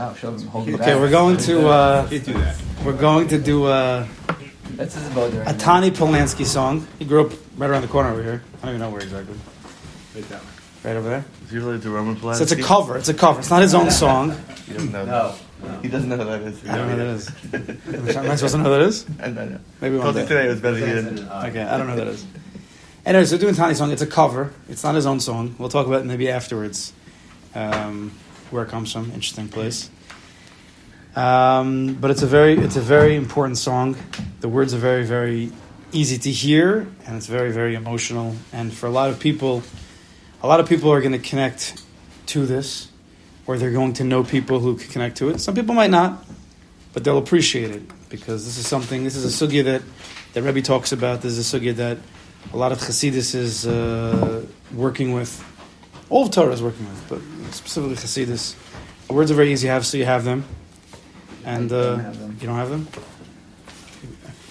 wow, show him holding Okay, we're going to uh, do we're going to do uh, That's his boat a Tani Polansky song. He grew up right around the corner over here. I don't even know where exactly. Right that way. Right over there. Is he related to Roman Polanski? So it's a cover. It's a cover. It's not his own song. You don't know. No. He doesn't know who that is. I don't know who that is. Am I supposed to know who that is? I don't know. Maybe one day. today it was better good. Okay, I don't know who that is. Anyway, so we're doing Tiny song. It's a cover. It's not his own song. We'll talk about it maybe afterwards. Um, where it comes from, interesting place. Um, but it's a very, it's a very important song. The words are very, very easy to hear, and it's very, very emotional. And for a lot of people, a lot of people are going to connect to this, or they're going to know people who can connect to it. Some people might not, but they'll appreciate it because this is something. This is a sugya that that Rebbe talks about. This is a sugya that a lot of Hasidus is uh, working with. All of Torah is working with, but specifically Hasidus. The words are very easy to have, so you have them. And I uh, don't have them. you don't have them.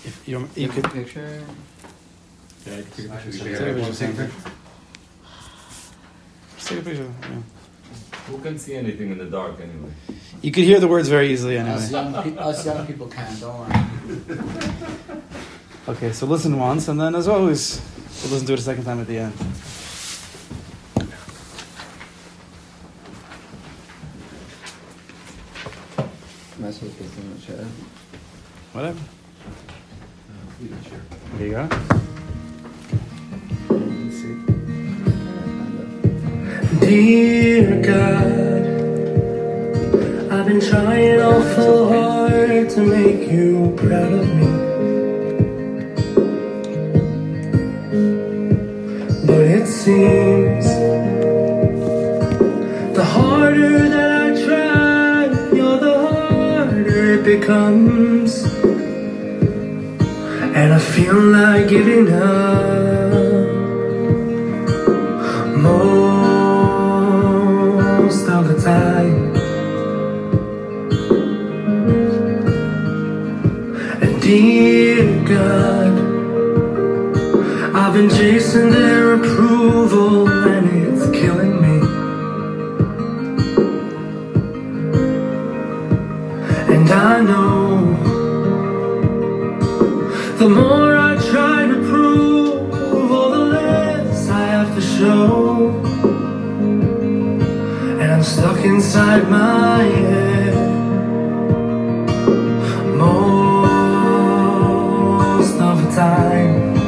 If you don't, you Take could. a picture. Yeah, I can take a picture. Take a picture, take a picture? Take a picture. Yeah. Who can see anything in the dark anyway? You could hear the words very easily Us anyway. young, pe- us young people can. Don't worry. Okay, so listen once, and then as always, we'll listen to it a second time at the end. Am I supposed to put them in the chair? Whatever. Uh, here. There you go. Dear God, I've been trying awful hard to make you proud of me. Becomes. And I feel like giving up most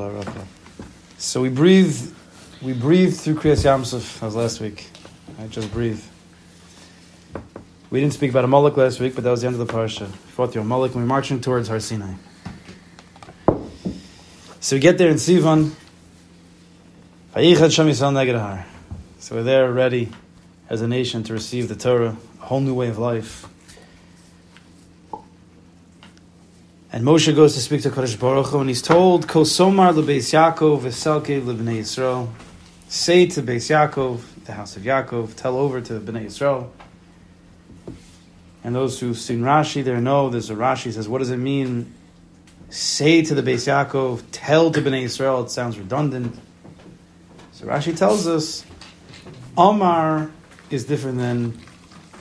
Shlarafa. So we breathe, we breathe through Kriyas Yamsuf. Was last week. I just breathe. We didn't speak about Amalek last week, but that was the end of the parsha. We fought the Amalek, and we're marching towards Har Sinai. So we get there in Sivan. So we're there ready as a nation to receive the Torah, a whole new way of life. And Moshe goes to speak to Kadosh Baruch Hu, and he's told, "Kosomar lebeis Yaakov v'selke lebnei Yisrael." Say to Beis Yaakov, the house of Yaakov, tell over to Bnei Yisrael. And those who've seen Rashi there know there's a Rashi says, what does it mean? Say to the Beis Yaakov, tell to Bnei Yisrael. It sounds redundant. So Rashi tells us, Amar is different than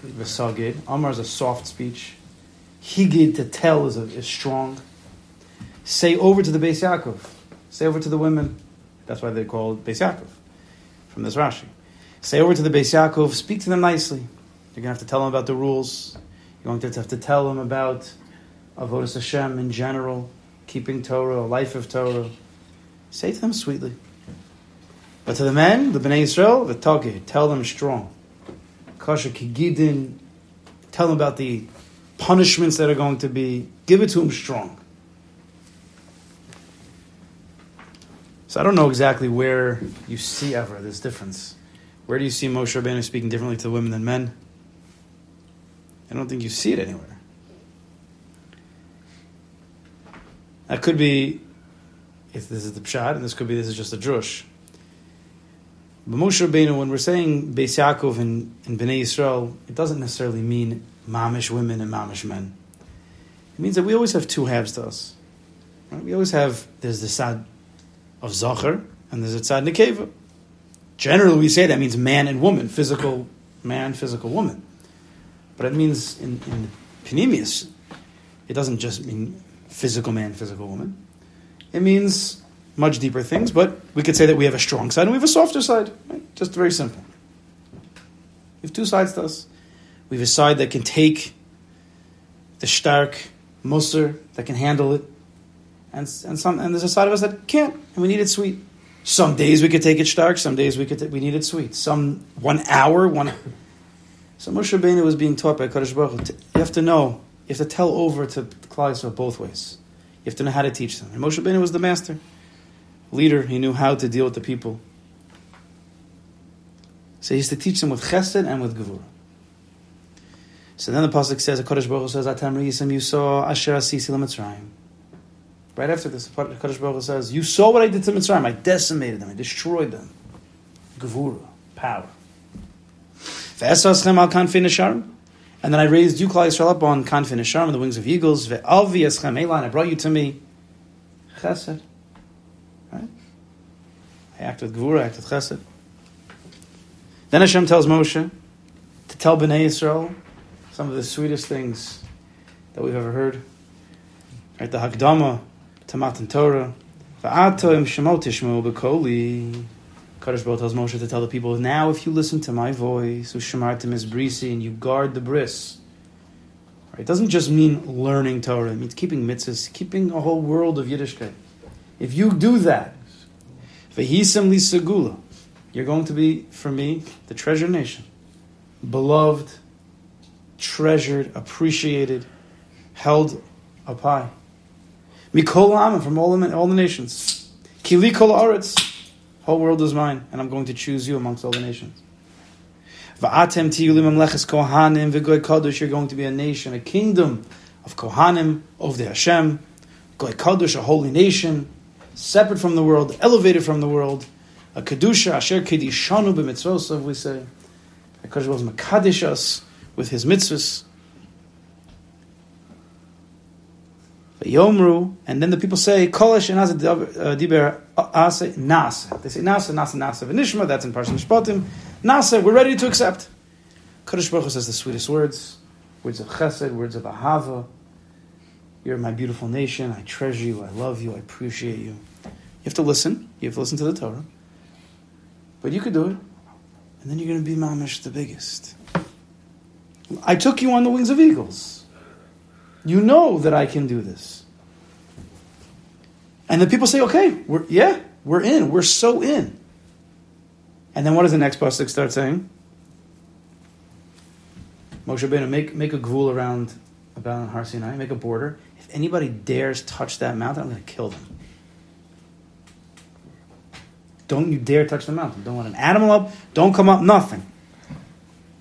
Vesagid. Amar is a soft speech. Higid to tell is, a, is strong. Say over to the Beis Yaakov. Say over to the women. That's why they call it Beis Yaakov from this Rashi. Say over to the Beis Yaakov, speak to them nicely. You're going to have to tell them about the rules. You're going to have to tell them about Avodah Hashem in general, keeping Torah, a life of Torah. Say to them sweetly. But to the men, the Bnei Israel, the Togeh, tell them strong. Kasha Kigidin, tell them about the punishments that are going to be. Give it to them strong. So I don't know exactly where you see ever this difference. Where do you see Moshe Rabbeinu speaking differently to women than men? I don't think you see it anywhere. That could be, if this is the pshat, and this could be this is just a drush. But Moshe Rabbeinu, when we're saying Beis Yaakov and, and Bnei Yisrael, it doesn't necessarily mean mamish women and mamish men. It means that we always have two halves to us. Right? We always have, there's the tzad of Zachar, and there's a tzad nekeva. Generally, we say that means man and woman, physical man, physical woman. But it means in, in Panemius, it doesn't just mean physical man, physical woman. It means much deeper things, but we could say that we have a strong side and we have a softer side. Right? Just very simple. We have two sides to us. We have a side that can take the stark musr, that can handle it, and, and some and there's a side of us that can't, and we need it sweet. Some days we could take it stark, some days we could t- we need it sweet. Some one hour, one. So Moshe Rabbeinu was being taught by Kadosh Baruch Hu. You have to know, you have to tell over to Klal Yisrael both ways. You have to know how to teach them. And Moshe Rabbeinu was the master, leader. He knew how to deal with the people. So he used to teach them with chesed and with gevurah. So then the pasuk says, Kadosh Baruch Hu says, "Atam riyisam you saw asher asisi l'mitzrayim." Right after this, Kadosh Baruch Hu says, "You saw what I did to Mitzrayim. I decimated them. I destroyed them. Gevura, power. Al kanfei nesharim." And then I raised you, Klal Yisrael, up on kanfei nesharim, on the wings of eagles. Ve'alvi eschem elan. I brought you to me. Chesed. Right? I act with Gevura, I act with Chesed. Then Hashem tells Moshe to tell Bnei Yisrael some of the sweetest things that we've ever heard. Right, the Hakdama to Matan Torah. Va'ato im shemot tishmeu b'koli. Kadosh Baruch tells Moshe to tell the people, now if you listen to my voice, ushamartim is brisi, and you guard the bris. Right, it doesn't just mean learning Torah, it means keeping mitzvahs, keeping a whole world of Yiddishkeit. If you do that, vehisam li segula, you're going to be, for me, the treasure nation. Beloved, treasured, appreciated, held up high. Mikol from all the, all the nations. Kili kol haaretz, whole world is mine, and I'm going to choose you amongst all the nations. Va'atem tiyu li mamleches kohanim v'goy kadosh, you're going to be a nation, a kingdom of kohanim, of the Hashem, goy kadosh, a holy nation, separate from the world, elevated from the world, a kedusha, asher kedishanu b'mitzvosav, we say. Because was makadish us with his mitzvahs. Yomru, and then the people say, Kolish and Diber uh, Ase Nasa. They say Nasa, Nasa, Nasa V'nishma, that's in Parsha Mishpatim. Nasa, we're ready to accept. Kadosh Baruch Hu says the sweetest words, words of chesed, words of ahava. You're my beautiful nation, I treasure you, I love you, I appreciate you. You have to listen. You have to listen to the Torah. But you could do it. And then you're going to be mamish the biggest. I took you on the wings of eagles. You know that I can do this. And the people say, okay, we're, yeah, we're in. We're so in. And then what does the next pasuk start saying? Moshe Rabbeinu, make, make a gvul around about Har Sinai, make a border. If anybody dares touch that mountain, I'm going to kill them. Don't you dare touch the mountain. Don't want an animal up. Don't come up. Nothing.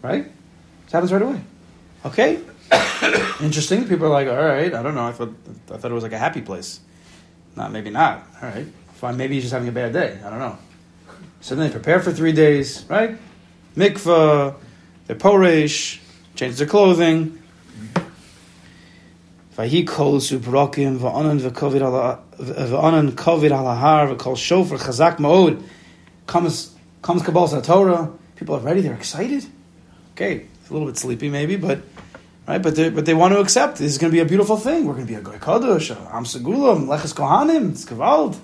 Right? This happens right away. Okay. Interesting. People are like, all right. I don't know. I thought I thought it was like a happy place. Not maybe not. All right. Fine. Maybe he's just having a bad day. I don't know. So then they prepare for three days. Right? Mikvah. They're poresh. Change their clothing. Vahi kol subrokim va'anan v'kovid ala kovid ala har v'kol shofar chazak ma'od. Comes comes Kabbalah Torah. People are ready. They're excited. Okay, a little bit sleepy maybe, but right. But they but they want to accept. This is going to be a beautiful thing. We're going to be a goy kadosh, am segulam, leches kohanim, it's kavald.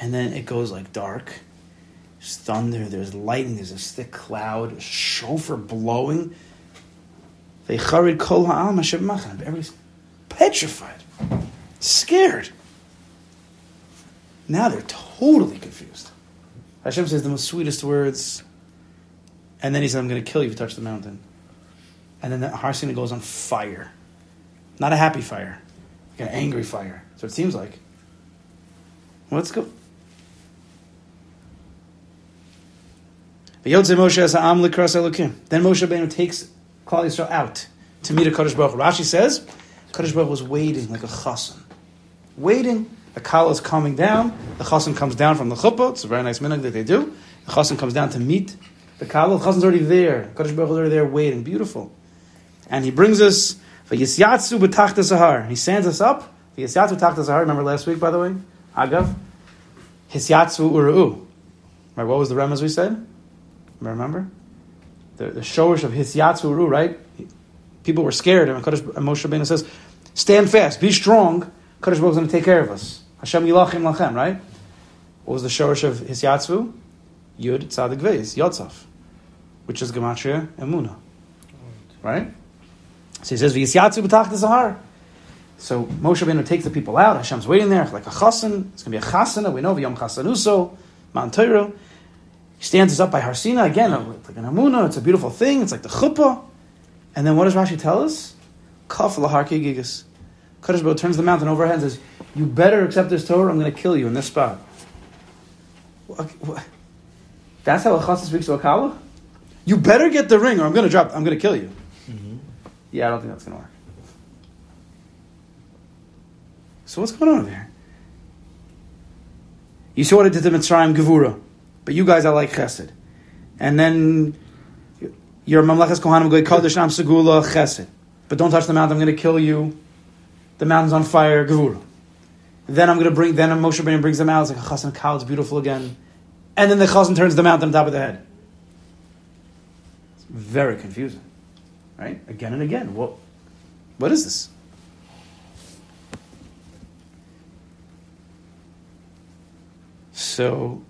And then it goes like dark. There's thunder. There's lightning. There's a thick cloud. A shofar blowing. They charid kol ha'al mashav machan. Everybody's petrified, scared. Now they're totally confused. Hashem says the most sweetest words, and then he said, "I'm going to kill you if you touch the mountain." And then the Har Sinai goes on fire, not a happy fire, like an angry fire. So it seems like. Let's go. Then Moshe Rabbeinu takes Klal Yisrael out to meet a Kaddish Baruch Rashi says, Kaddish Baruch was waiting like a chassan. Waiting. The kala is coming down. The chassan comes down from the chuppah. It's a very nice minhag that they do. The chassan comes down to meet the kala. The chassan's already there. Kaddish Baruch is already there waiting. Beautiful. And he brings us, V'yisyatsu b'tachta sahar. He stands us up. V'yisyatsu b'tachta sahar. Remember last week, by the way? Agav. Hisyatsu uru'u. Right, what was the remez we said? Remember? The, the shorish of Hisyatsu uru'u, right? People were scared, and, Kaddish, and Moshe Rabbeinu says, stand fast, be strong. Kaddish Baruch is going to take care of us. Hashem yilachim lachem, right? What was the shorish of Hisyatsu? Yud Tzadik Vez, Yotzaf, which is Gematria Emuna. Right? So he says, V'yisyatsu b'tach sahar. So Moshe Rabbeinu takes the people out. Hashem's waiting there like a chassan. It's going to be a chasana. We know V'yom chasanuso, Matan Torah. He stands us up by Har Sinai again, like an amuna. It's a beautiful thing. It's like the chuppah. And then what does Rashi tell us? Kaf lahar gigas. Kaddish Baruch turns the mountain over our head and says, "You better accept this Torah. I'm going to kill you in this spot." That's how a chassan speaks to a kala. You better get the ring, or I'm going to drop. I'm going to kill you. Mm-hmm. Yeah, I don't think that's going to work. So what's going on over here? You saw what it did to Mitzrayim Gevura, but you guys are like Chesed, and then you're Mamlechas Kohanim Goy Kodesh Nam Segula Chesed, but don't touch the mountain. I'm going to kill you. The mountain's on fire. Gevura. Then I'm going to bring. Then Moshe Rabbeinu brings them out. It's like a chassan cow. It's beautiful again, and then the chassan turns the mountain on top of the head. Very confusing, right? Again and again. What? What is this? So,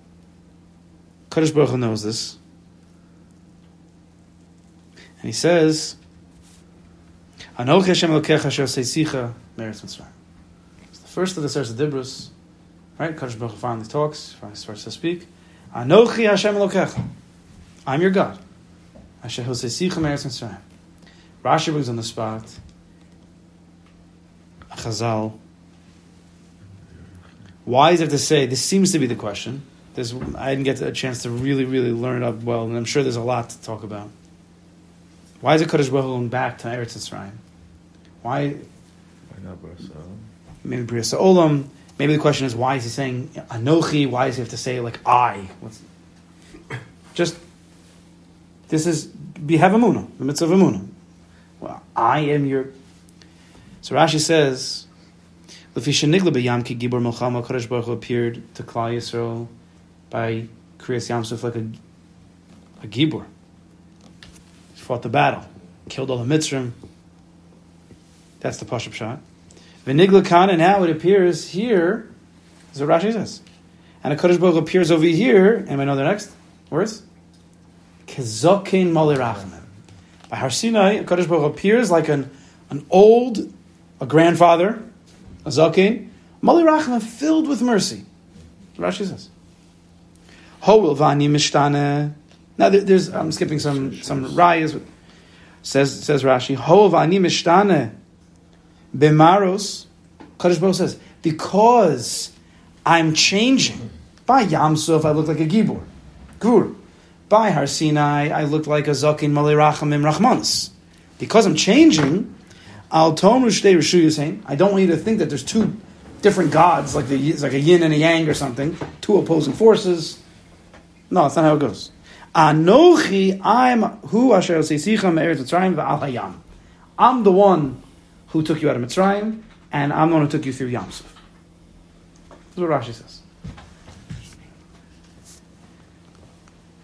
Kaddish Baruch Hu knows this. And he says, Anochi Hashem Elokecha Asher Seisicha Meretz Mitzrayim. It's the first of the Seres Dibrus, right? Kaddish Baruch Hu finally talks, finally starts to speak. Anochi Hashem Elokecha. I'm your God. Asher Seisicha Meretz Mitzrayim. Rashi brings on the spot. a Chazal. Why does it have to say? This seems to be the question. There's, I didn't get a chance to really, really learn it up well, and I'm sure there's a lot to talk about. Why is it Kaddish Baruch going back to Eretz Yisrael? Why? Why not Barcelona? Maybe Bria Olam. Maybe the question is why is he saying Anochi? Why does he have to say like I? What's just this is Behav Amuna, the mitzvah of Amuna. Well, I am your. So Rashi says, "Lefi shenigla b'yam ki gibor milchama." Kaddish Baruch Hu appeared to Klal Yisrael by Kriyas Yamsuf like a a gibor. He fought the battle, killed all the mitzvahs. That's the Pashup shot. Venigla Khan, and now it appears here. Is what Rashi says. And a Kaddish Baruch Hu appears over here. Anybody know the next words? Kezokin Malirachim. By Har Sinai, a Kaddish Baruch appears like an, an old, a grandfather, a Zakin, Malirachim, filled with mercy. Rashi says. Hoel vani mishtane. Now there- there's I'm skipping some some rayas. Says says Rashi. Hoel vani mishtane. Bemaros. Kaddish Baruch says because I'm changing. By Yamsuf, I look like a gibor, gur. By Har Sinai, I look like a zakin malirachamim rachmanis. Because I'm changing, al tonu shtei rishu. I don't want you to think that there's two different gods, like the like a yin and a yang or something, two opposing forces. No, that's not how it goes. Anochi, I'm who hayam. I'm the one who took you out of Mitzrayim, and I'm the one who took you through Yamsuf. That's what Rashi says.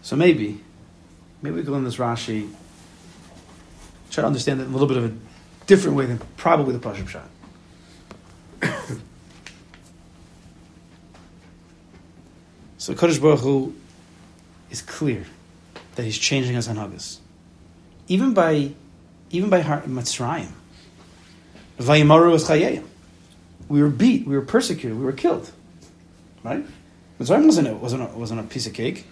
So maybe, maybe we can learn this Rashi, try to understand it in a little bit of a different way than probably the Pashim shot. so Kaddish Baruch Hu is clear that he's changing his hanhagas. Even by, even by Mitzrayim. Vayimaru was chayayim. We were beat, we were persecuted, we were killed. Right? Mitzrayim wasn't a, wasn't a, wasn't a piece of cake.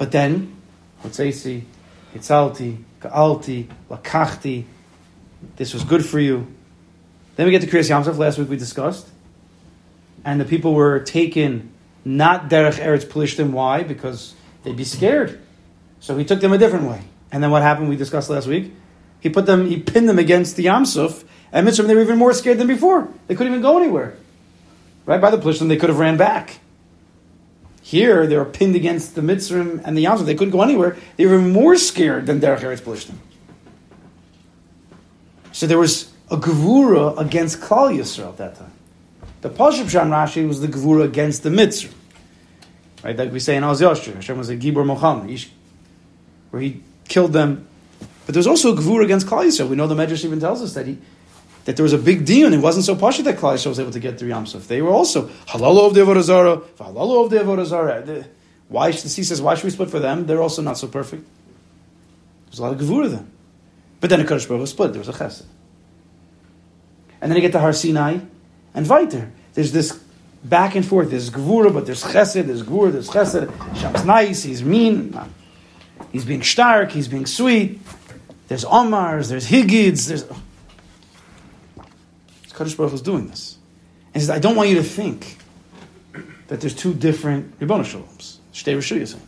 But then, Hotzeisi, Hitzalti, Ka'alti, Lakachti, this was good for you. Then we get to Kriyas Yamsuf, last week we discussed. And the people were taken not Derech Eretz Plishtim. Why? Because they'd be scared. So he took them a different way. And then what happened, we discussed last week? He put them, he pinned them against the Yamsuf, and Mitzrayim, they were even more scared than before. They couldn't even go anywhere. Right? By the Plishtim, they could have ran back. Here, they were pinned against the Mitzrayim and the Yamsuf. They couldn't go anywhere. They were more scared than Derech Eretz Plishtim. So there was a Gevura against Klal Yisrael at that time. The Pashup Shan Rashi was the Gevura against the Mitzrayim. Right? Like we say in Oz Yoshua, Hashem was a Gibor Mohammed, where he killed them. But there's also a Gevura against Klal Yisrael. We know the Medrash even tells us that he that there was a big deal, and it wasn't so posh that Klal was able to get through Yamsuf. They were also halalo of the Avodah Zarah, halalo of the Avodah. Why the sea says why should we split for them? They're also not so perfect. There's a lot of gevura then, but then a Kaddish Baruch Hu split. There was a chesed, and then you get to Har Sinai and Viter. There's this back and forth. There's gevura, but there's chesed. There's gevura. There's chesed. Shem's nice. He's mean. He's being stark. He's being sweet. There's Omars. There's Higgids. There's Kaddish Baruch is doing this. And says, I don't want you to think that there's two different Ribbon Shaloms. Shtei Rishuyas.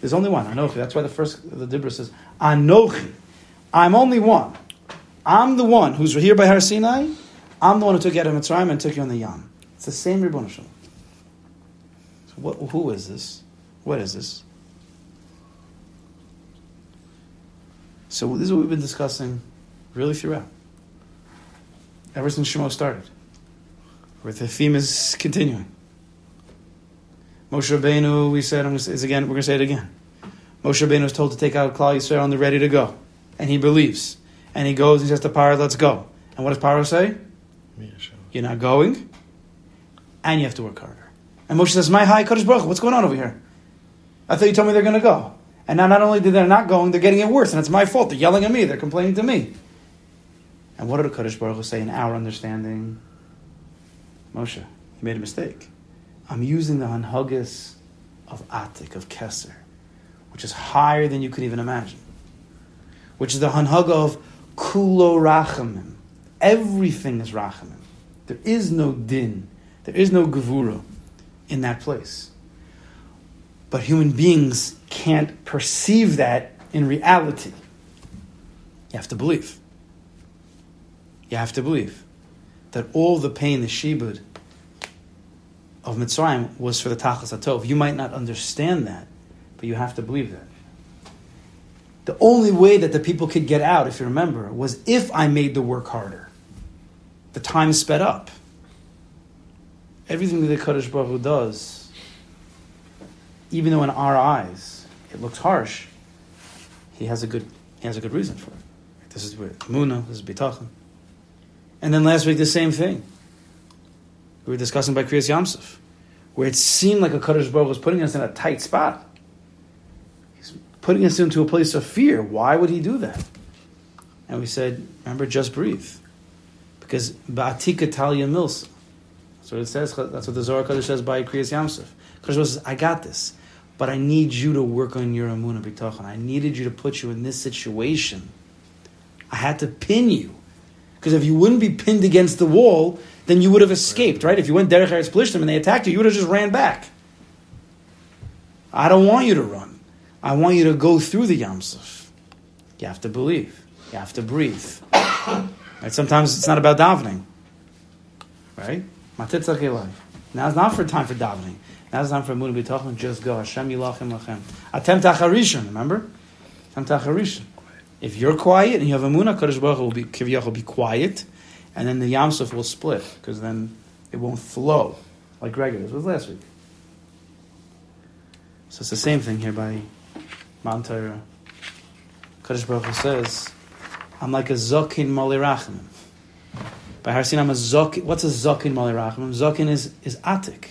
There's only one. Anochi. That's why the first, the Dibra says, Anochi. I'm only one. I'm the one who's here by Har Sinai. I'm the one who took you out of Mitzrayim and took you on the Yam. It's the same Ribbon Shalom. So what, who is this? What is this? So this is what we've been discussing really throughout. Ever since Shemo started. Where the theme is continuing. Moshe Rabbeinu, we said, I'm say again, we're going to say it again. Moshe Rabbeinu is told to take out Klal Yisrael and they're ready to go. And he believes. And he goes, he says to Paro, let's go. And what does Paro say? You're not going, and you have to work harder. And Moshe says, My high Kaddish Baruch, what's going on over here? I thought you told me they're going to go. And now not only did they're not going, they're getting it worse, and it's my fault. They're yelling at me, they're complaining to me. And what did Kaddish Baruch Hu say in our understanding? Moshe, you made a mistake. I'm using the Hanhagis of Atik, of Keser, which is higher than you could even imagine. Which is the Hanhaga of Kulo Rachamim. Everything is Rachamim. There is no din, there is no Gevura in that place. But human beings can't perceive that in reality. You have to believe. You have to believe that all the pain, the shibud of Mitzrayim was for the Tachas Atov. You might not understand that, but you have to believe that. The only way that the people could get out, if you remember, was if I made the work harder. The time sped up. Everything that the Kaddish Baruch Hu does, even though in our eyes it looks harsh, he has a good he has a good reason for it. This is Muna, this is Bitachon. And then last week the same thing. we were discussing by Kriyas Yamsuf, where it seemed like a Kaddish Baruch was putting us in a tight spot. He's putting us into a place of fear. Why would he do that? And we said, remember, just breathe. Because Ba'atika Talia Milsa. That's what it says. That's what the Zohar Kaddish says by Kriyas Yamsuf. Kaddish says, I got this. But I need you to work on your Amunah B'tachon. I needed you to put you in this situation. I had to pin you. Because if you wouldn't be pinned against the wall, then you would have escaped, right? If you went Derech Eretz Plishtim and they attacked you, you would have just ran back. I don't want you to run. I want you to go through the Yamsuf. You have to believe. You have to breathe. Sometimes it's not about davening. Right? Now it's not for time for davening. Now it's time for Amunah B'tachon. Just go. Hashem Yilachim Lachem. Atem Tacharishan. Remember? Atem Tacharishan. If you're quiet and you have Amunah, Kadosh Baruch will be will be quiet, and then the Yamsuf will split because then it won't flow like regular. This was last week. So it's the same thing here by Matan. Kadosh Baruch Hu says, "I'm like a zokin malirachim." By Har Sinai, I'm a zokin. What's a zokin malirachim? Zokin is is atik.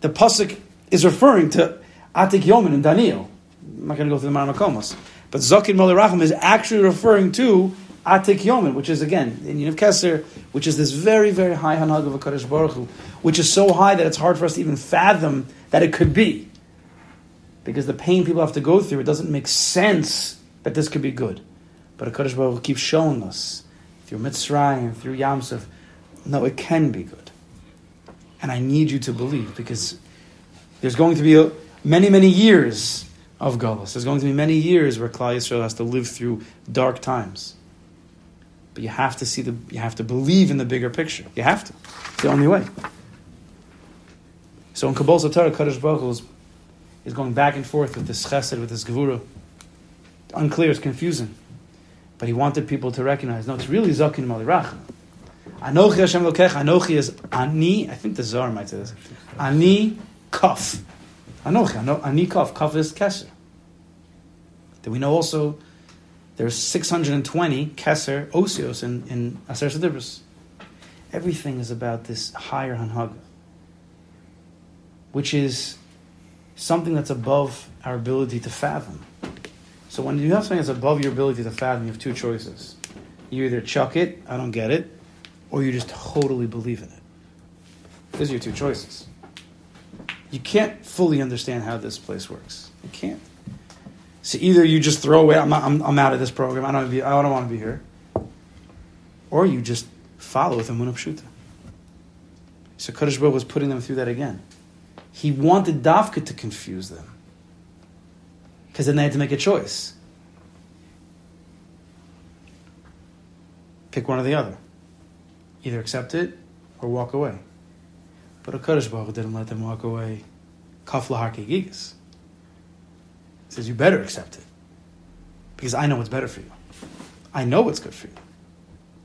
The pasuk is referring to atik yomin and Daniel. I'm not going to go through the Maramakomos. But Zokin Molirachim is actually referring to Atik Yomin, which is again in Yiniv Keser, which is this very, very high Hanag of a Kaddish Baruch Hu, which is so high that it's hard for us to even fathom that it could be. Because the pain people have to go through, it doesn't make sense that this could be good. But a Kaddish Baruch Hu keeps showing us through Mitzrayim, through Yamsuf, no, it can be good. And I need you to believe because there's going to be a, many, many years of Galus. There's going to be many years where Klal Yisrael has to live through dark times. But you have to see the, you have to believe in the bigger picture. You have to. It's the only way. So in Kabbalah Torah, Kaddish Baruch is, is going back and forth with this chesed, with this gevura. Unclear, it's confusing. But he wanted people to recognize, no, it's really Zakin Malirachim. Anochi Hashem Lokech, Anochi is Ani, I think the Zohar might say this. Ani Kaf. Anochi, ano- Ani Kaf, Kaf is Keser. Then we know also there's 620 Keser Osios in, in Aser Sedibris. Everything is about this higher Hanhaga, which is something that's above our ability to fathom. So when you have something that's above your ability to fathom, you have two choices. You either chuck it, I don't get it, or you just totally believe in it. Those are your two choices. You can't fully understand how this place works. You can't. So either you just throw away, I'm, I'm, I'm out of this program, I don't, be, I don't want to be here, or you just follow with Amunah Pshuta. So Kaddish Baruch was putting them through that again. He wanted Dafka to confuse them. Because then they had to make a choice. Pick one or the other. Either accept it or walk away. But a Kaddish Baruch didn't let them walk away. Kafla Harki Gigas. He says, You better accept it. Because I know what's better for you. I know what's good for you.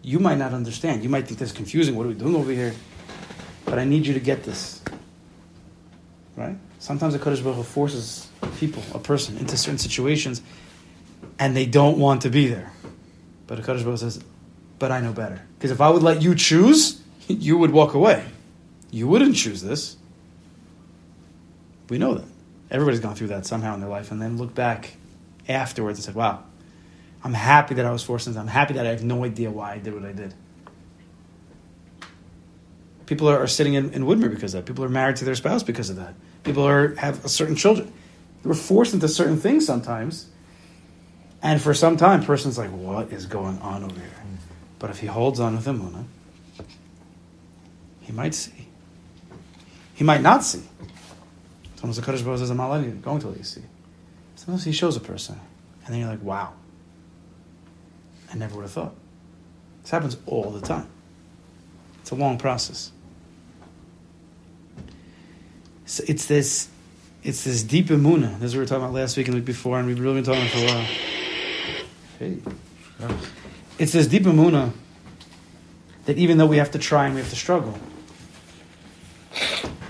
You might not understand. You might think this is confusing. What are we doing over here? But I need you to get this. Right? Sometimes the Kaddish Baruch forces people, a person, into certain situations, and they don't want to be there. But the Kaddish Baruch says, "But I know better." Because if I would let you choose, you would walk away. You wouldn't choose this. We know that. Everybody's gone through that somehow in their life, and then look back afterwards and said, "Wow, I'm happy that I was forced into. I'm happy that I have no idea why I did what I did." People are, are sitting in, in Woodmere because of that. People are married to their spouse because of that. People are have certain children. They were forced into certain things sometimes. And for some time, person's like, what is going on over here? But if he holds on with Emunah, he might see. He might not see. Sometimes the Kaddish Baruch says, I'm not letting you go until you see. Sometimes he shows a person, and then you're like, wow. I never would have thought. This happens all the time. It's a long process. So it's this, it's this deep emuna. This is what we were talking about last week and the week before, and we've really been talking for a while. Hey. It's this deep emuna that even though we have to try and we have to struggle,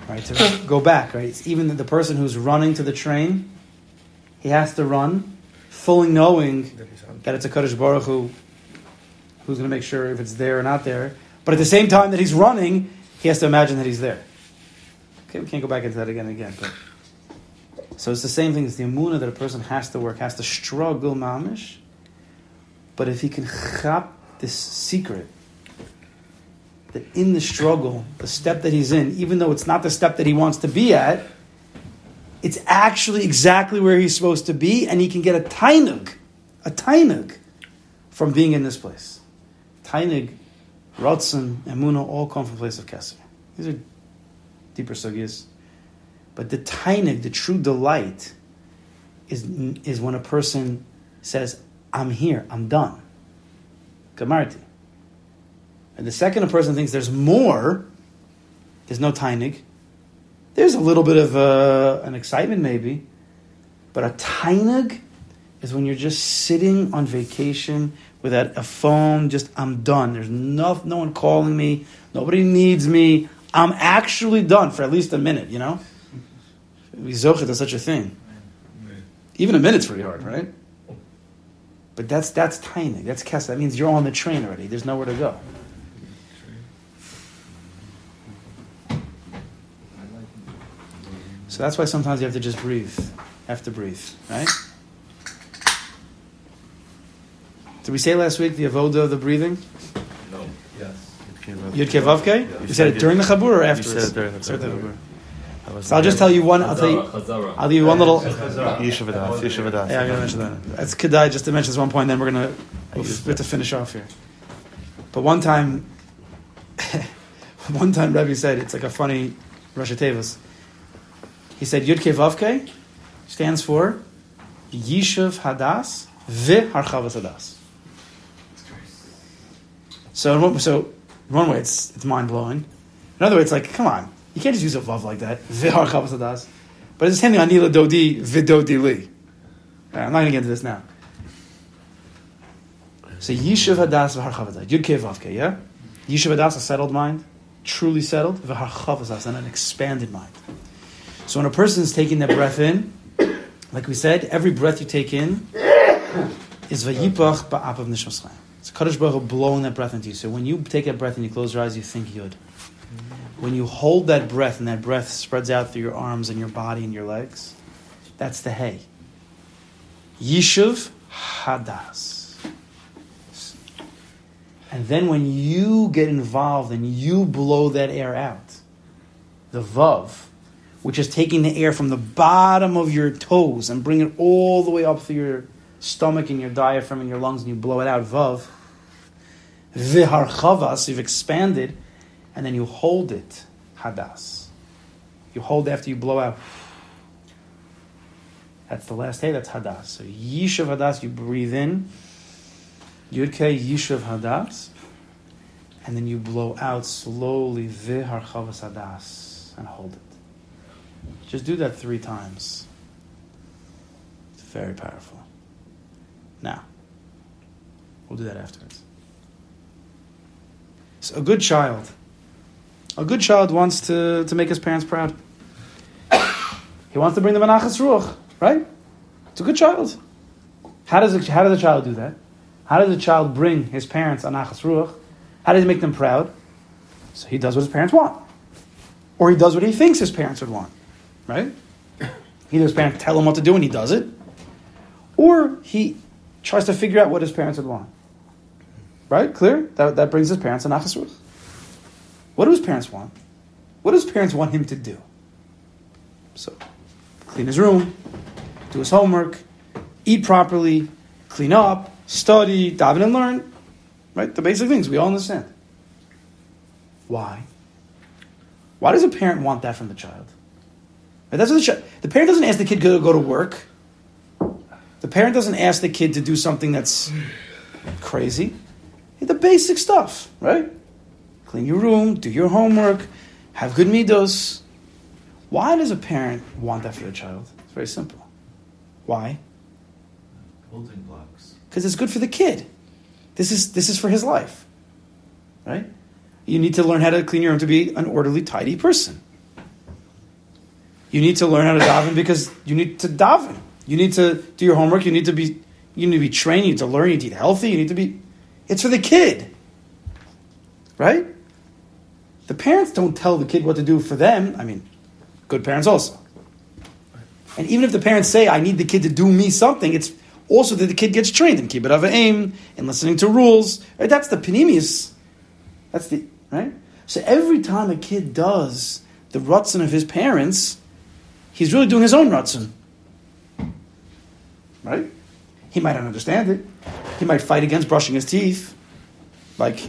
right? To go back, right? It's even the person who's running to the train, he has to run, fully knowing that it's a Kaddish Baruch Hu who's going to make sure if it's there or not there. But at the same time that he's running, he has to imagine that he's there. Okay, we can't go back into that again and again. But so it's the same thing. It's the amuna that a person has to work, has to struggle, mamish. But if he can chap this secret, that in the struggle, the step that he's in, even though it's not the step that he wants to be at, it's actually exactly where he's supposed to be, and he can get a tainug, a tainug, from being in this place. Tainug, Ratzon, Emuna all come from a place of Kesser. These are deeper sugyas. But the tainug, the true delight, is, is when a person says, I'm here, I'm done. Gamarti. And the second a person thinks there's more, there's no tainig. There's a little bit of uh, an excitement, maybe. But a tainig is when you're just sitting on vacation without a phone, just I'm done. There's no, no one calling me, nobody needs me. I'm actually done for at least a minute, you know? We zochet is such a thing. Even a minute's pretty hard, right? But that's that's tiny. That's kes. That means you're on the train already. There's nowhere to go. So that's why sometimes you have to just breathe. Have to breathe, right? Did we say last week the avoda of the breathing? No. Yes. Yud Kei Vav Kei? You said it during the chabur or afterwards? You said it during the chabur. chabur. I was So I'll just tell you one. I'll tell you. I'll give you one little. Yishuv Adas, Yeah, I'm gonna mention that. That's kedai just to mention this one point. Then we're gonna we have to finish off here. But one time, one time Rebbe said it's like a funny Rosh Tevas. He said Yud Kei Vav Kei stands for Yishuv Hadas Ve Harchavas Hadas. So, one- so one way, it's it's mind blowing. Another way, it's like, come on, you can't just use a vav like that. Ve Harchavas Hadas. But it's thing. Anila Dodi Vidodi Li. Right, I'm not going to get into this now. So Yishuv Hadas v'Harchavadas. Yud Kei Vav Kei, yeah? Yishuv Hadas, a settled mind, truly settled, v'Harchavadas, and an expanded mind. So when a person is taking their breath in, like we said, every breath you take in is Vayipach Ba'apav Nishmas Chaim. It's Kaddish Baruch Hu blowing that breath into you. So when you take that breath and you close your eyes, you think Yud. When you hold that breath and that breath spreads out through your arms and your body and your legs, that's the Hey. Yishuv Hadas. And then when you get involved and you blow that air out, the Vav, which is taking the air from the bottom of your toes and bring it all the way up through your stomach and your diaphragm and your lungs and you blow it out, Vav. Viharchavas, you've expanded, and then you hold it, Hadas. You hold after you blow out. That's the last day, that's Hadas. So Yishuv Hadas, you breathe in. Yudke yishav Hadas. And then you blow out slowly, Viharchavas Hadas, and hold it. Just do that three times. It's very powerful. Now, we'll do that afterwards. So a good child. A good child wants to, to make his parents proud. he wants to bring them an achas ruach, right? It's a good child. How does, a, how does a child do that? How does a child bring his parents an achas ruach? How does he make them proud? So he does what his parents want. Or he does what he thinks his parents would want, right? Either his parents tell him what to do and he does it, or he tries to figure out what his parents would want. Right? Clear? That, that brings his parents nachas. What do his parents want? What do his parents want him to do? So, clean his room, do his homework, eat properly, clean up, study, daven and learn. Right? The basic things we all understand. Why? Why does a parent want that from the child? Right, That's what the, child, the parent doesn't ask the kid to go to work. The parent doesn't ask the kid to do something that's crazy. The basic stuff, right? Clean your room, do your homework, have good midos. Why does a parent want that for their child? It's very simple. Why? Building blocks. Because it's good for the kid. This is this is for his life, right? You need to learn how to clean your room to be an orderly, tidy person. You need to learn how to daven because you need to daven. You need to do your homework. You need to be you need to be trained. You need to learn. You need to eat healthy. You need to be. It's for the kid, right? The parents don't tell the kid what to do for them. I mean, good parents also. And even if the parents say, I need the kid to do me something, it's also that the kid gets trained in kibbud av v'eim, in listening to rules. Right? That's the pnimius. That's the, right? So every time a kid does the rutzin of his parents, he's really doing his own rutzin. Right? He might not understand it. He might fight against brushing his teeth, like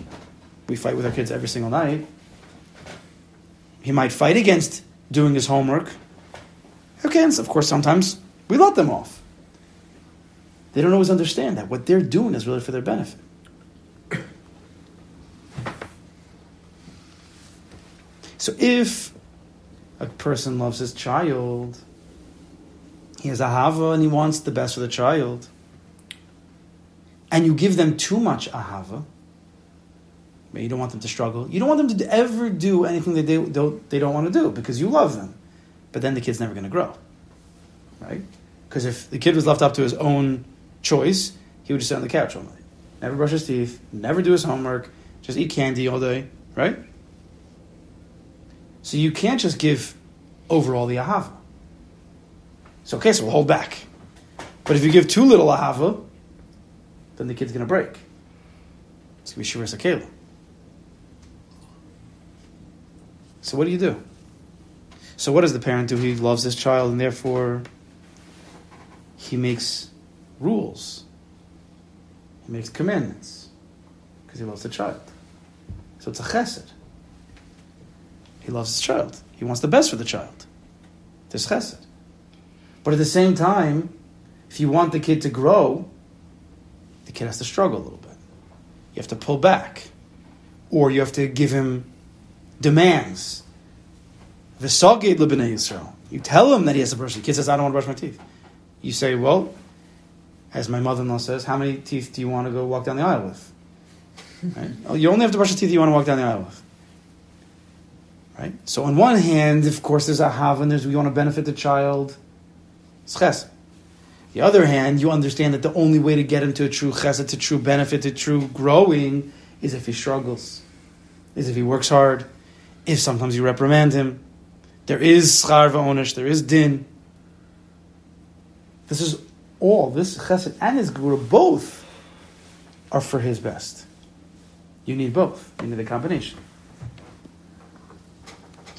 we fight with our kids every single night. He might fight against doing his homework. Okay, and of course, sometimes we let them off. They don't always understand that what they're doing is really for their benefit. So if a person loves his child, he has ahava and he wants the best for the child, and you give them too much ahava, you don't want them to struggle. You don't want them to ever do anything that they don't, they don't want to do because you love them. But then the kid's never going to grow, right? Because if the kid was left up to his own choice, he would just sit on the couch all night, never brush his teeth, never do his homework, just eat candy all day, right? So you can't just give overall the ahava. So okay, so we'll hold back. But if you give too little ahava, then the kid's going to break. It's going to be shiras akela. So what do you do? So what does the parent do? He loves his child, and therefore he makes rules. He makes commandments because he loves the child. So it's a chesed. He loves his child. He wants the best for the child. There's chesed. But at the same time, if you want the kid to grow, the kid has to struggle a little bit. You have to pull back. Or you have to give him demands. V'sagid lebnei Yisrael. You tell him that he has to brush. The kid says, "I don't want to brush my teeth." You say, "Well, as my mother-in-law says, how many teeth do you want to go walk down the aisle with?" Right? Oh, you only have to brush the teeth you want to walk down the aisle with. Right. So on one hand, of course, there's a hav, and there's we want to benefit the child. It's chesed. The other hand, you understand that the only way to get him to a true chesed, to true benefit, to true growing, is if he struggles, is if he works hard, if sometimes you reprimand him. There is schar va'onish, there is din. This is all, this chesed and his gvura, both are for his best. You need both. You need the combination.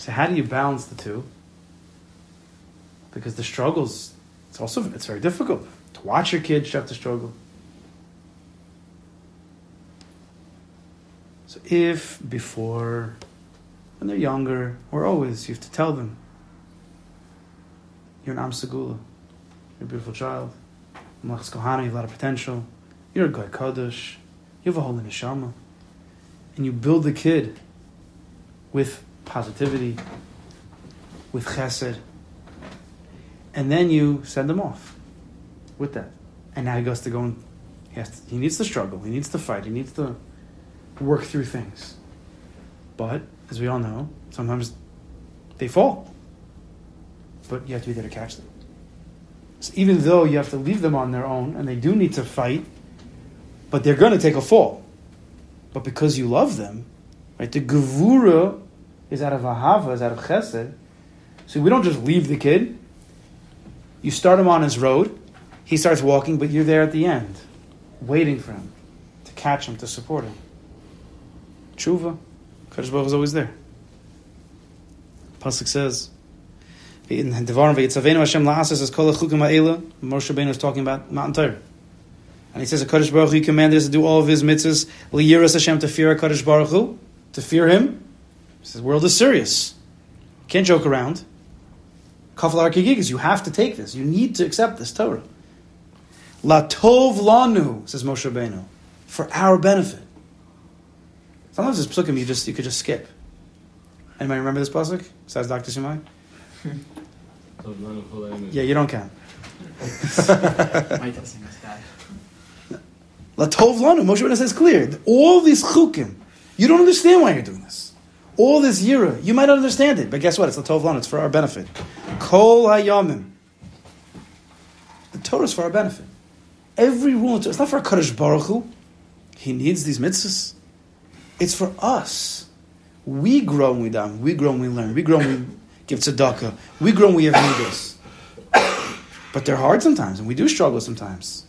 So how do you balance the two? Because the struggles, it's also it's very difficult to watch your kids have to struggle. So if before, when they're younger, or always, you have to tell them, you're an Am Segula, you're a beautiful child, Malach's Kohana, you have a lot of potential, you're a Goy Kodesh, you have a holy neshama, and you build the kid with positivity, with chesed, and then you send him off with that. And now he goes to go and he, has to, he needs to struggle, he needs to fight, he needs to work through things. But, as we all know, sometimes they fall. But you have to be there to catch them. So even though you have to leave them on their own, and they do need to fight, but they're going to take a fall. But because you love them, right, the gevura is out of ahava, is out of chesed. So we don't just leave the kid. You start him on his road. He starts walking, but you're there at the end, waiting for him, to catch him, to support him. Tshuva, Kadosh Baruch is always there. Pasuk says, in Devarim v'yitzavenu Hashem la'asas as kol chukim ha'ela. Moshe Rabbeinu is talking about Matan Torah. And he says, Kadosh Baruch Hu commanded us to do all of his mitzvahs, liyiras Hashem to fear Kadosh Baruch Hu, to fear him. He says, the world is serious. You can't joke around. Kafal Arkigigas, you have to take this. You need to accept this Torah. La tov lanu, says Moshe Rabbeinu, for our benefit. Sometimes this psukim you just you could just skip. Anybody remember this pasuk? Besides Dr. Shimai? Yeah, you don't count. My testing is bad. La tov lanu. Moshe Rabbeinu says clear. All these chukim, you don't understand why you're doing this. All this yira, you might not understand it, but guess what? It's la tov lanu. It's for our benefit. Kol hayamim. The Torah is for our benefit. Every rule, it's not for Kadosh Baruch Hu. He needs these mitzvahs. It's for us. We grow when we daven. We grow when we learn. We grow when we give tzedakah. We grow when we have midas. But they're hard sometimes, and we do struggle sometimes.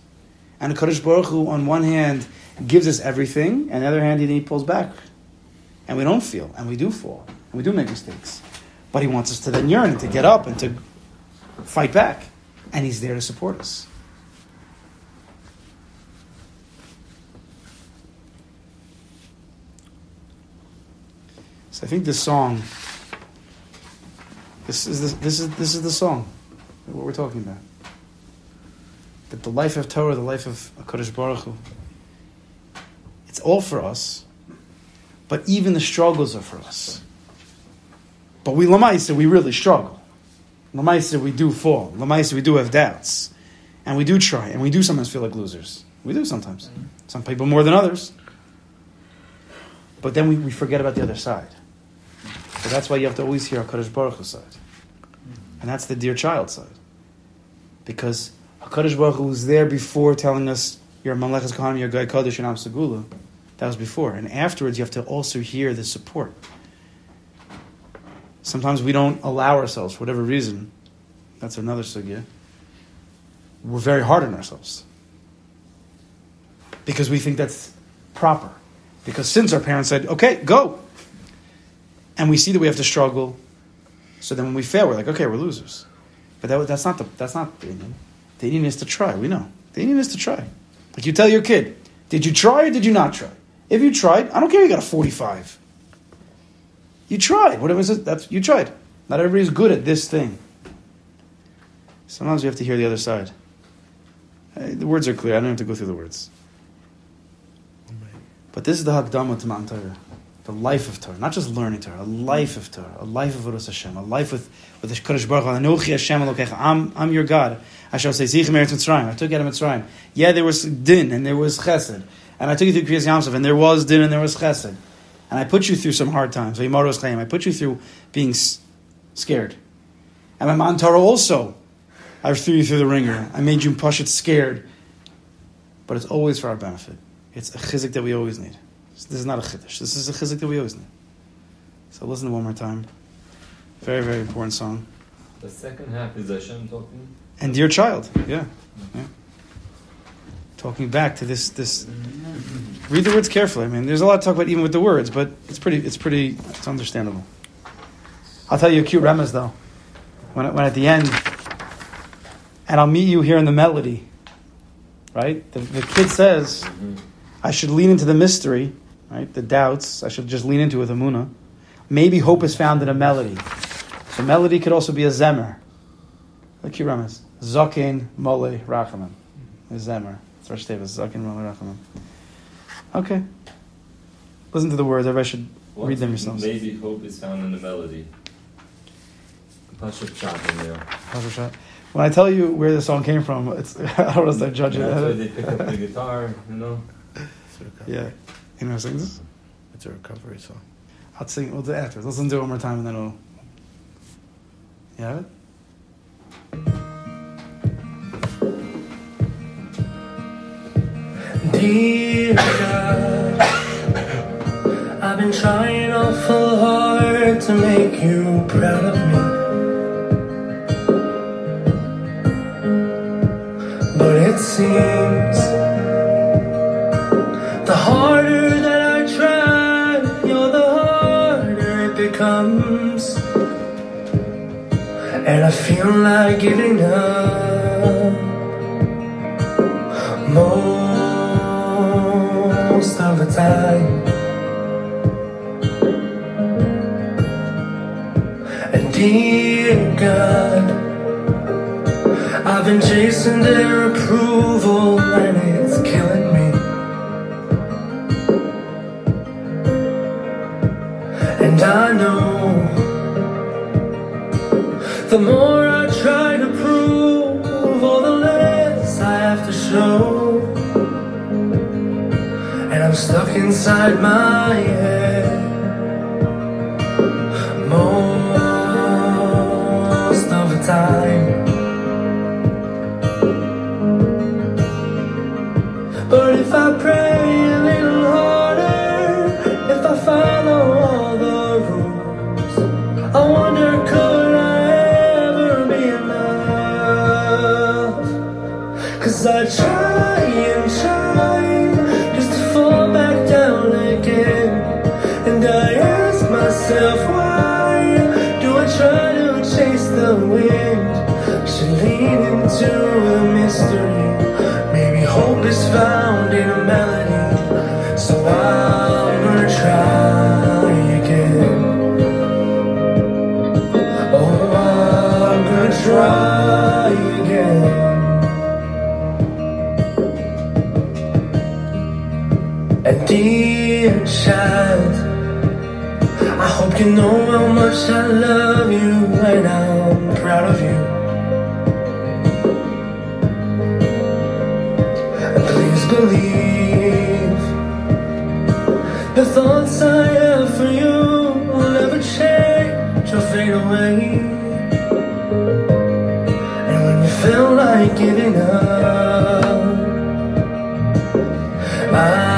And the Kadosh Baruch Hu, on one hand, gives us everything, and on the other hand, he pulls back. And we don't feel, and we do fall, and we do make mistakes. But he wants us to then yearn, and to get up, and to fight back. And he's there to support us. So I think this song, this is the, this is this is the song, what we're talking about. That the life of Torah, the life of Hakadosh Baruch Hu, it's all for us, but even the struggles are for us. But we lamaisa, we really struggle. Lamaisa, we do fall. Lamaisa, we do have doubts, and we do try, and we do sometimes feel like losers. We do sometimes. Some people more than others. But then we, we forget about the other side. So that's why you have to always hear HaKadosh Baruch Hu side. And that's the dear child side. Because HaKadosh Baruch Hu was there before telling us, you're Mamleches Kohanim, you're Goy Kodesh, and Am Segula. That was before. And afterwards, you have to also hear the support. Sometimes we don't allow ourselves, for whatever reason, that's another sugya, we're very hard on ourselves. Because we think that's proper. Because since our parents said, okay, go, and we see that we have to struggle. So then when we fail, we're like, okay, we're losers. But that, that's not the that's not the inyan. The inyan is to try. We know. The inyan is to try. Like you tell your kid, did you try or did you not try? If you tried, I don't care. You got a forty-five. You tried. Whatever it is, that's you tried. Not everybody's good at this thing. Sometimes you have to hear the other side. The words are clear. I don't have to go through the words. But this is the Hakdama to Torah. The life of Torah. Not just learning Torah, a life of Torah, a life of Vodos Hashem, a life with, with the Kodesh Baruch Hu. Hashem I'm, I'm your God. I shall say, Eretz Mitzrayim. I took out of Mitzrayim. Yeah, there was din and there was chesed. And I took you through Kriyas Yam Suf and there was din and there was chesed. And I put you through some hard times. So Vayimoros Chaim. I put you through being s- scared. And my Matan Torah also, I threw you through the ringer. I made you push it scared. But it's always for our benefit. It's a chizuk that we always need. This is not a chiddush. This is a chizuk that we always need. So listen to one more time. Very, very important song. The second half is Hashem talking. And your child, yeah, yeah. Talking back to this, this. Read the words carefully. I mean, there's a lot to talk about even with the words, but it's pretty, it's pretty, it's understandable. I'll tell you a cute remez though. When, when at the end, and I'll meet you here in the melody. Right? The, the kid says, mm-hmm. I should lean into the mystery, right? The doubts. I should just lean into it with emunah. Maybe hope is found in a melody. So melody could also be a zemer. Look here, Ramas. Zakin Mole Rachaman. A zemer. It's Rosh Tevis. Zakin Mole Rachaman. Okay. Listen to the words. Everybody should What read them yourselves. Maybe hope is found in the melody. Pashup shot in there. Pasha shot. When I tell you where the song came from, it's I don't know if I judge That's why it. they pick up the guitar, you know. It's a recovery. Yeah. You know who sings? It's a recovery song. I'll sing. We'll do it afterwards. Listen to it one more time and then we'll. You have it? Dear God, I've been trying awful hard to make you proud of me. But it seems the harder that I try, you're the harder it becomes. And I feel like giving up time. And dear God, I've been chasing their approval and inside my head out of you. And please believe the thoughts I have for you will never change or fade away. And when you feel like giving up, I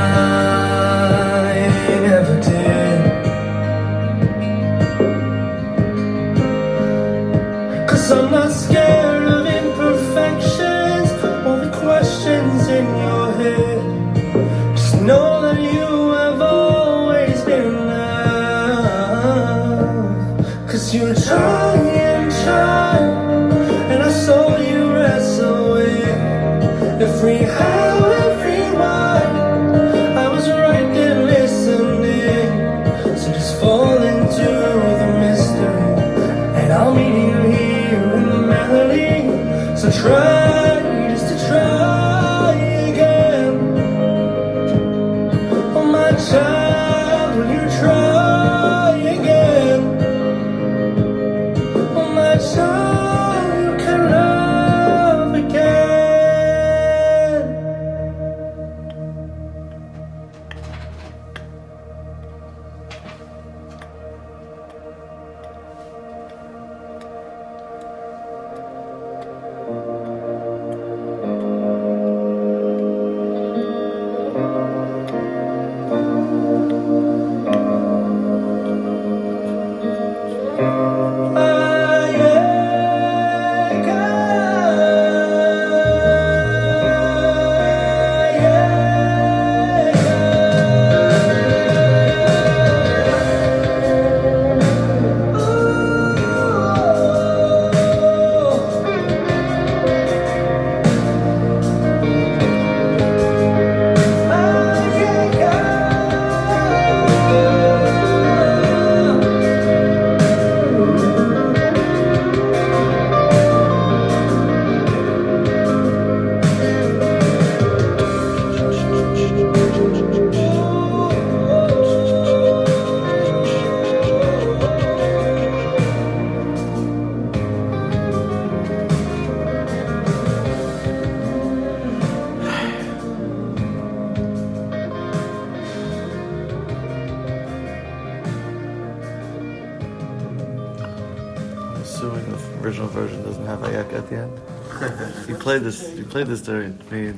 this. You played this during me.